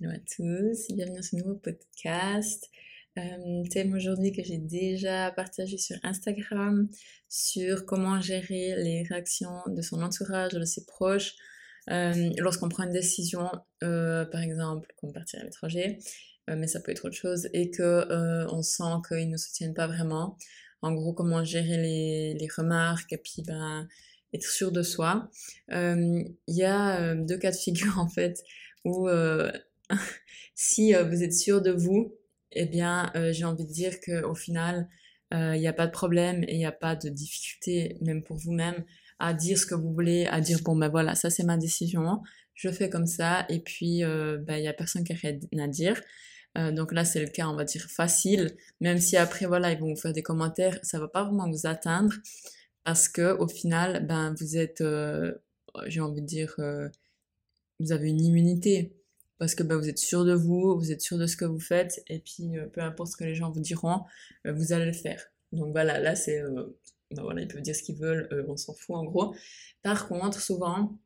Hello à tous, bienvenue dans ce nouveau podcast. Euh, thème aujourd'hui que j'ai déjà partagé sur Instagram sur comment gérer les réactions de son entourage, de ses proches, euh, lorsqu'on prend une décision, euh, par exemple, comme partir à l'étranger, mais ça peut être autre chose, et que on sent qu'ils ne soutiennent pas vraiment. En gros, comment gérer les, les remarques et puis ben être sûr de soi. Il y a deux cas de figure en fait où si euh, vous êtes sûr de vous, eh bien, euh, j'ai envie de dire qu'au final, il euh, n'y a pas de problème et il n'y a pas de difficulté, même pour vous-même, à dire ce que vous voulez, à dire bon ben voilà, ça c'est ma décision, je fais comme ça, et puis ben, il n'y a personne qui a rien à dire. donc là c'est le cas, on va dire facile, même si après voilà ils vont vous faire des commentaires, ça va pas vraiment vous atteindre parce que au final ben vous êtes, j'ai envie de dire, vous avez une immunité parce que bah, vous êtes sûr de vous, vous êtes sûr de ce que vous faites, et puis euh, peu importe ce que les gens vous diront, euh, vous allez le faire. Donc voilà, là c'est, euh, bah, voilà, ils peuvent dire ce qu'ils veulent, on s'en fout en gros. Par contre, souvent,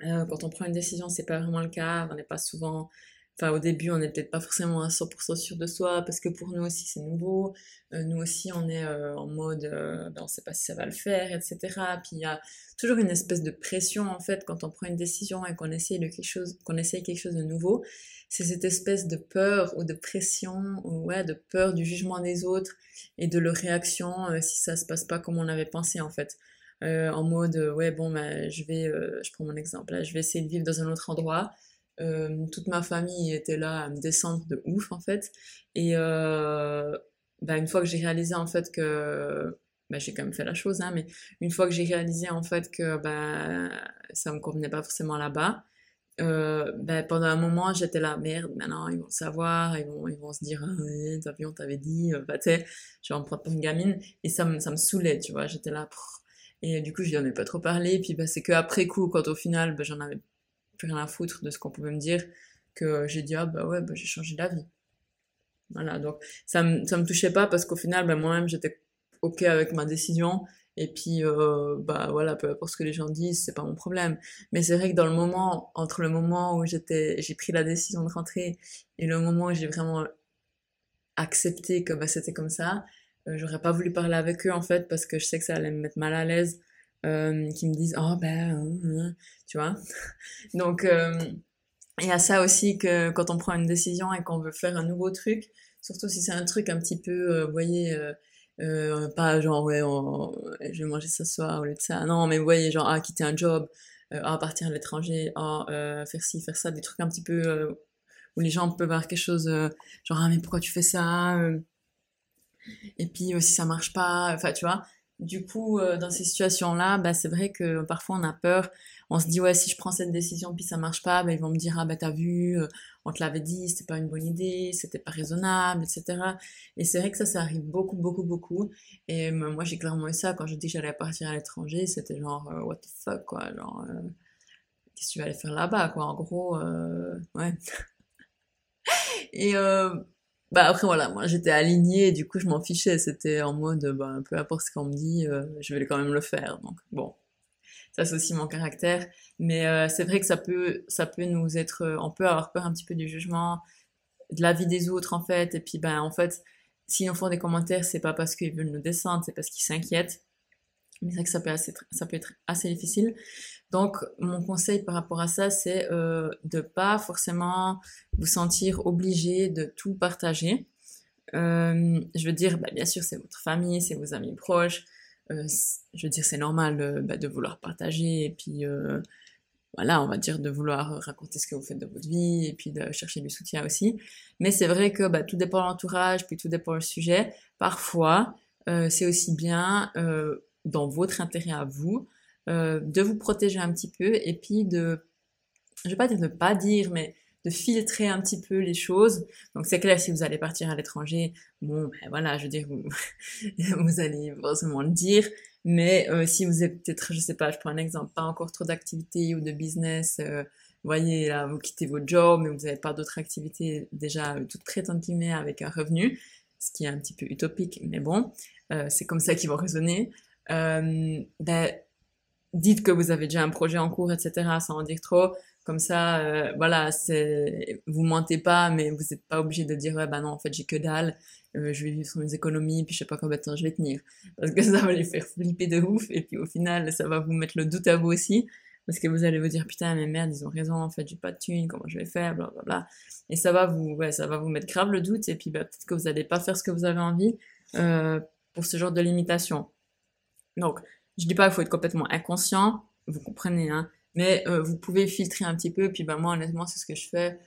quand on prend une décision, c'est pas vraiment le cas, on n'est pas souvent Enfin, au début, on n'est peut-être pas forcément à 100% sûr de soi parce que pour nous aussi c'est nouveau. Euh, nous aussi, on est euh, en mode, euh, ben, on sait pas si ça va le faire, etc. Puis il y a toujours une espèce de pression en fait quand on prend une décision et qu'on essaye quelque chose, qu'on essaye quelque chose de nouveau. C'est cette espèce de peur ou de pression, ou ouais, de peur du jugement des autres et de leur réaction si ça se passe pas comme on avait pensé en fait. en mode, ouais bon, ben, je vais, je prends mon exemple, je vais essayer de vivre dans un autre endroit. Euh, toute ma famille était là à me descendre de ouf en fait. Et euh, bah, une fois que j'ai réalisé en fait que bah, j'ai quand même fait la chose, hein, mais une fois que j'ai réalisé en fait que bah, ça me convenait pas forcément là-bas, euh, pendant un moment j'étais là merde maintenant ils vont savoir ils vont se dire ah, oui, t'as vu on t'avait dit bah tu sais je vais en prendre pour une gamine. Et ça me ça me saoulait tu vois j'étais là et du coup je lui ai pas trop parlé. Puis c'est que après coup quand au final j'en avais plus rien à foutre de ce qu'on pouvait me dire, que j'ai dit, ah bah ouais, bah, j'ai changé d'avis. Voilà, donc ça me, ça me touchait pas parce qu'au final, bah, moi-même, j'étais ok avec ma décision. Et puis, euh, bah voilà, peu importe ce que les gens disent, c'est pas mon problème. Mais c'est vrai que dans le moment, entre le moment où j'étais, j'ai pris la décision de rentrer et le moment où j'ai vraiment accepté que bah, c'était comme ça, euh, j'aurais pas voulu parler avec eux en fait parce que je sais que ça allait me mettre mal à l'aise euh, qui me disent oh ben hein, hein, tu vois. Donc euh, il y a ça aussi que quand on prend une décision et qu'on veut faire un nouveau truc surtout si c'est un truc un petit peu euh, vous voyez pas genre ouais je vais manger ce soir au lieu de ça. Non mais vous voyez genre ah quitter un job ah partir à l'étranger ah faire ci faire ça des trucs un petit peu où les gens peuvent avoir quelque chose genre ah mais pourquoi tu fais ça et puis si ça marche pas enfin tu vois du coup, euh, dans ces situations-là, bah, c'est vrai que parfois on a peur. On se dit, ouais, si je prends cette décision puis ça marche pas, bah, ils vont me dire, ah bah t'as vu, euh, on te l'avait dit, c'était pas une bonne idée, c'était pas raisonnable, etc. Et c'est vrai que ça, ça arrive beaucoup, beaucoup, beaucoup. Et moi, j'ai clairement eu ça quand je dis que j'allais partir à l'étranger, c'était genre, euh, what the fuck, quoi, genre, qu'est-ce que tu vas aller faire là-bas, quoi, en gros, ouais. Et bah après voilà, moi j'étais alignée, du coup je m'en fichais, c'était en mode bah, peu importe ce qu'on me dit, euh, je vais quand même le faire. Donc bon, ça c'est aussi mon caractère, mais euh, c'est vrai que ça peut ça peut nous être on peut avoir peur un petit peu du jugement, de la vie des autres en fait et puis ben en fait s'ils nous font des commentaires, c'est pas parce qu'ils veulent nous descendre, c'est parce qu'ils s'inquiètent. Mais c'est vrai que ça peut, assez, ça peut être assez difficile. Donc, mon conseil par rapport à ça, c'est euh, de pas forcément vous sentir obligé de tout partager. Euh, je veux dire, bah, bien sûr, c'est votre famille, c'est vos amis proches. Euh, je veux dire, c'est normal euh, bah, de vouloir partager et puis voilà, on va dire de vouloir raconter ce que vous faites de votre vie et puis de chercher du soutien aussi. Mais c'est vrai que bah, tout dépend de l'entourage, puis tout dépend du sujet. Parfois, c'est aussi bien dans votre intérêt à vous euh, de vous protéger un petit peu et puis de, je vais pas dire de pas dire, mais de filtrer un petit peu les choses. Donc c'est clair, si vous allez partir à l'étranger, bon, ben voilà, je veux dire, vous, vous allez forcément le dire. Mais euh, si vous êtes peut-être, je sais pas, je prends un exemple, pas encore trop d'activités ou de business, euh, vous voyez, là, vous quittez votre job, mais vous n'avez pas d'autres activités déjà euh, toutes prêtes, entre avec un revenu, ce qui est un petit peu utopique, mais bon, euh, c'est comme ça qu'ils vont raisonner. Ben, dites que vous avez déjà un projet en cours, etc., sans en dire trop. Comme ça, euh, voilà, c'est, vous mentez pas, mais vous n'êtes pas obligé de dire, ouais, bah non, en fait, j'ai que dalle, euh, je vais vivre sur mes économies, puis je sais pas combien de temps je vais tenir. Parce que ça va les faire flipper de ouf, et puis au final, ça va vous mettre le doute à vous aussi, parce que vous allez vous dire, putain, mais merde, ils ont raison, en fait, j'ai pas de thunes, comment je vais faire, blablabla. Et ça va vous, ouais, ça va vous mettre grave le doute, et puis bah, peut-être que vous allez pas faire ce que vous avez envie, euh, pour ce genre de limitation. Donc, je dis pas qu'il faut être complètement inconscient, vous comprenez, hein, mais euh, vous pouvez filtrer un petit peu. Puis bah, moi, honnêtement, c'est ce que je fais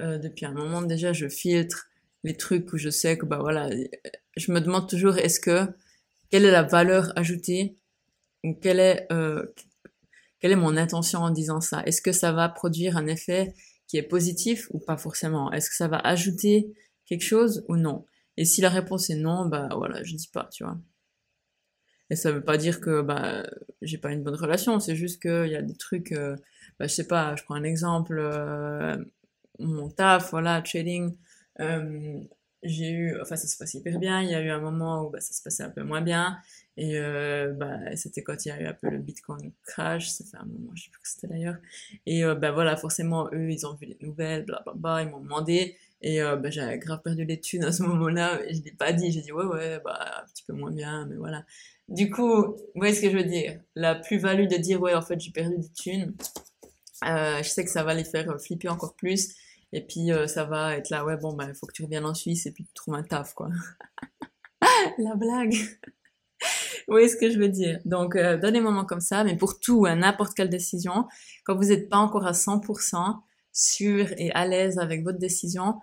euh, depuis un moment. Déjà, je filtre les trucs où je sais que, bah voilà, je me demande toujours est-ce que, quelle est la valeur ajoutée ou quelle est, euh, quelle est mon intention en disant ça? Est-ce que ça va produire un effet qui est positif ou pas forcément? Est-ce que ça va ajouter quelque chose ou non? Et si la réponse est non, bah voilà, je dis pas, tu vois. Et ça veut pas dire que bah j'ai pas une bonne relation, c'est juste qu'il y a des trucs, euh, bah, je sais pas, je prends un exemple, euh, mon taf, voilà, trading, euh, j'ai eu, enfin ça se passe hyper bien, il y a eu un moment où bah, ça se passait un peu moins bien, et euh, bah, c'était quand il y a eu un peu le Bitcoin crash, ça fait un moment, je sais plus que c'était d'ailleurs, et bah voilà, forcément, eux, ils ont vu les nouvelles, blablabla, ils m'ont demandé, et euh, bah, j'avais grave perdu les thunes à ce moment-là, je l'ai pas dit, j'ai dit ouais, ouais, bah un petit peu moins bien, mais voilà. Du coup, vous voyez ce que je veux dire? La plus-value de dire ouais, en fait, j'ai perdu des thunes, euh, je sais que ça va les faire euh, flipper encore plus. Et puis euh, ça va être là, ouais, bon, bah, il faut que tu reviennes en Suisse et puis tu trouves un taf, quoi. La blague. Vous voyez ce que je veux dire? Donc, euh, dans des moments comme ça, mais pour tout, à n'importe quelle décision, quand vous n'êtes pas encore à 100% sûr et à l'aise avec votre décision,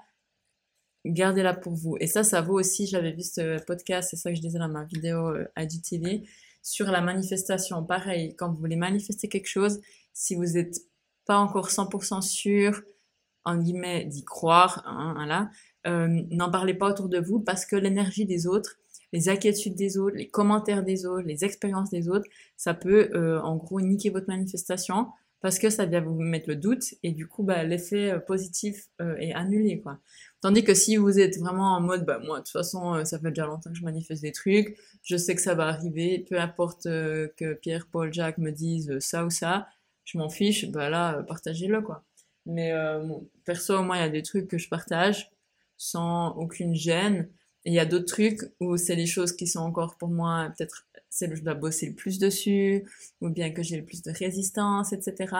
gardez-la pour vous. Et ça, ça vaut aussi, j'avais vu ce podcast, c'est ça que je disais dans ma vidéo euh, IGTV, sur la manifestation. Pareil, quand vous voulez manifester quelque chose, si vous n'êtes pas encore 100% sûr, en guillemets, d'y croire, hein, voilà, euh, n'en parlez pas autour de vous parce que l'énergie des autres, les inquiétudes des autres, les commentaires des autres, les expériences des autres, ça peut euh, en gros niquer votre manifestation parce que ça vient vous mettre le doute et du coup bah, l'effet euh, positif euh, est annulé quoi. Tandis que si vous êtes vraiment en mode bah moi de toute façon euh, ça fait déjà longtemps que je manifeste des trucs, je sais que ça va arriver, peu importe que Pierre, Paul, Jacques me disent ça ou ça, je m'en fiche, bah là partagez-le quoi. Mais bon, perso moi il y a des trucs que je partage sans aucune gêne et il y a d'autres trucs où c'est les choses qui sont encore pour moi peut-être celle où je dois bosser le plus dessus, ou bien que j'ai le plus de résistance, etc.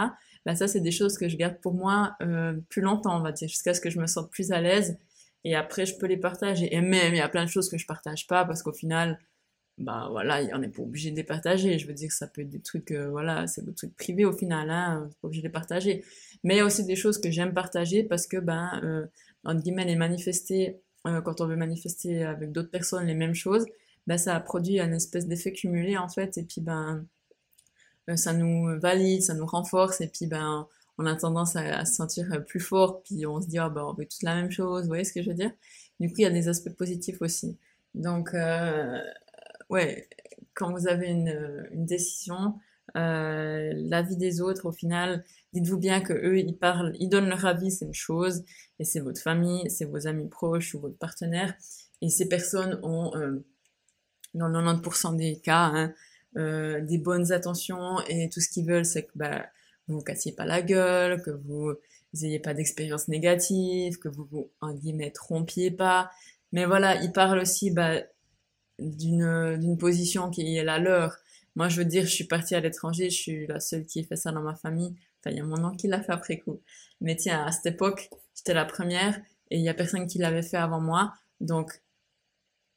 Bah ça, c'est des choses que je garde pour moi euh, plus longtemps, on va dire, jusqu'à ce que je me sente plus à l'aise. Et après, je peux les partager. Et même, il y a plein de choses que je partage pas, parce qu'au final, bah voilà, on n'est pas obligé de les partager. Je veux dire, ça peut être des trucs, euh, voilà, c'est des trucs privés au final, hein, pas obligé de les partager. Mais il y a aussi des choses que j'aime partager parce que, ben, entre guillemets, les manifester, quand on veut manifester avec d'autres personnes les mêmes choses, ben, ça a produit un espèce d'effet cumulé en fait, et puis ben euh, ça nous valide, ça nous renforce, et puis ben on a tendance à, se sentir plus fort, puis on se dit oh, ben, on veut toute la même chose, vous voyez ce que je veux dire? Du coup il y a des aspects positifs aussi. Donc euh, ouais, quand vous avez une, une décision, euh, l'avis des autres, au final, dites-vous bien que eux, ils parlent, ils donnent leur avis, c'est une chose, et c'est votre famille, c'est vos amis proches ou votre partenaire, et ces personnes ont euh, dans 90% des cas, hein, euh, des bonnes attentions et tout ce qu'ils veulent, c'est que bah, vous vous cassiez pas la gueule, que vous n'ayez pas d'expérience négative, que vous vous, en guillemets, trompiez pas. Mais voilà, ils parlent aussi bah, d'une position qui est la leur. Moi, je veux dire, je suis partie à l'étranger, je suis la seule qui ait fait ça dans ma famille. Enfin, il y a mon oncle qui l'a fait après coup. Mais tiens, à cette époque, j'étais la première et il y a personne qui l'avait fait avant moi. Donc,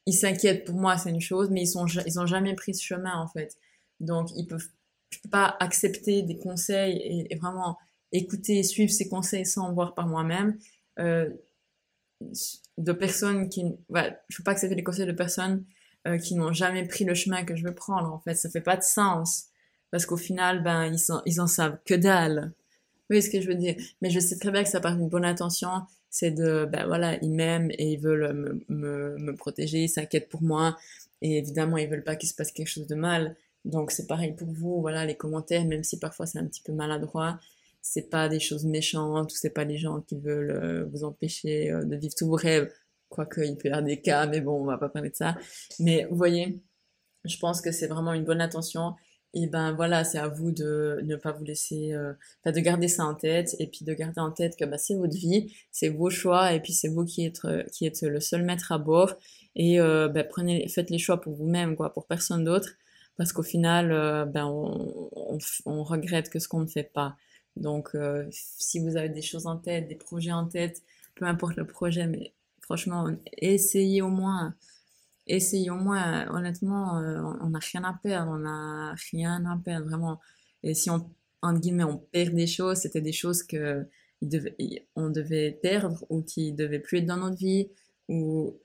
ils s'inquiètent pour moi, c'est une chose, mais ils sont, ils ont jamais pris ce chemin en fait. Donc ils peuvent, peux pas accepter des conseils et, vraiment écouter et suivre ces conseils sans voir par moi-même. Euh, de personnes qui, ouais, je peux pas accepter les conseils de personnes euh, qui n'ont jamais pris le chemin que je veux prendre. En fait, ça fait pas de sens parce qu'au final, ben ils, sont, ils en savent que dalle. Vous voyez ce que je veux dire? Mais je sais très bien que ça part d'une bonne intention c'est de, ben voilà, ils m'aiment et ils veulent me, me, me protéger, ils s'inquiètent pour moi, et évidemment, ils veulent pas qu'il se passe quelque chose de mal. Donc c'est pareil pour vous, voilà, les commentaires, même si parfois c'est un petit peu maladroit, c'est pas des choses méchantes, ou c'est pas des gens qui veulent euh, vous empêcher euh, de vivre tous vos rêves, quoique il peut y avoir des cas, mais bon, on va pas parler de ça. Mais vous voyez, je pense que c'est vraiment une bonne attention, et ben voilà, c'est à vous de ne pas vous laisser, euh, de garder ça en tête et puis de garder en tête que bah, c'est votre vie, c'est vos choix et puis c'est vous qui êtes, qui êtes le seul maître à bord et euh, bah, prenez, faites les choix pour vous-même, quoi, pour personne d'autre parce qu'au final, euh, ben on, on, on, regrette que ce qu'on ne fait pas. Donc euh, si vous avez des choses en tête, des projets en tête, peu importe le projet, mais franchement, essayez au moins essayez au moins, honnêtement, euh, on n'a rien à perdre, on n'a rien à perdre, vraiment. Et si on, guillemets, on perd des choses, c'était des choses que on devait perdre ou qui devaient plus être dans notre vie ou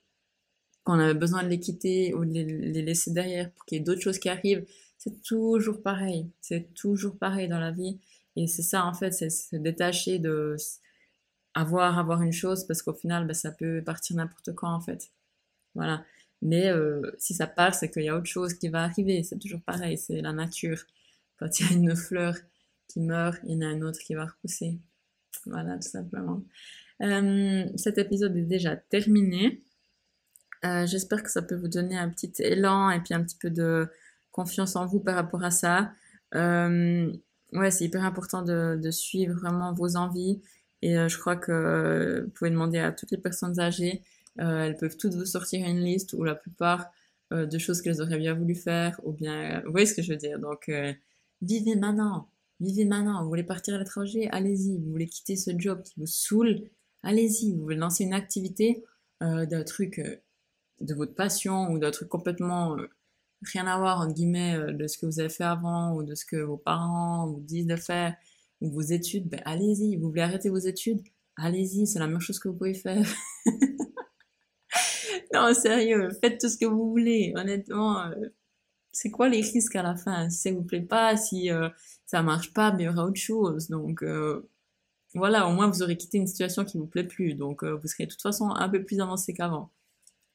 qu'on avait besoin de les quitter ou de les, laisser derrière pour qu'il y ait d'autres choses qui arrivent. C'est toujours pareil. C'est toujours pareil dans la vie. Et c'est ça, en fait, c'est se détacher de avoir, avoir une chose parce qu'au final, ben, ça peut partir n'importe quand, en fait. Voilà. Mais euh, si ça part, c'est qu'il y a autre chose qui va arriver. C'est toujours pareil, c'est la nature. Quand il y a une fleur qui meurt, il y en a un autre qui va repousser. Voilà, tout simplement. Euh, cet épisode est déjà terminé. Euh, J'espère que ça peut vous donner un petit élan et puis un petit peu de confiance en vous par rapport à ça. Ouais, c'est hyper important de, suivre vraiment vos envies. Et je crois que vous pouvez demander à toutes les personnes âgées elles peuvent toutes vous sortir une liste ou la plupart euh, de choses qu'elles auraient bien voulu faire ou bien, vous voyez ce que je veux dire. Donc, euh, vivez maintenant, vivez maintenant. Vous voulez partir à l'étranger, allez-y. Vous voulez quitter ce job qui vous saoule, allez-y. Vous voulez lancer une activité d'un truc de votre passion ou d'un truc complètement rien à voir entre guillemets de ce que vous avez fait avant ou de ce que vos parents vous disent de faire ou vos études, ben allez-y. Vous voulez arrêter vos études, allez-y. C'est la meilleure chose que vous pouvez faire. non, sérieux, faites tout ce que vous voulez. Honnêtement, euh, c'est quoi les risques à la fin? Si ça vous plaît pas, si euh, ça marche pas, mais il y aura autre chose. Donc euh, voilà, au moins vous aurez quitté une situation qui vous plaît plus. Donc vous serez de toute façon un peu plus avancé qu'avant.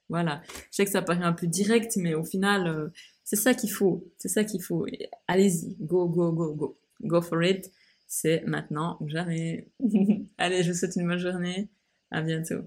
Voilà. Je sais que ça paraît un peu direct, mais au final, c'est ça qu'il faut. C'est ça qu'il faut. Allez-y, go, go, go, go. Go for it. C'est maintenant ou jamais. Allez, je vous souhaite une bonne journée. À bientôt.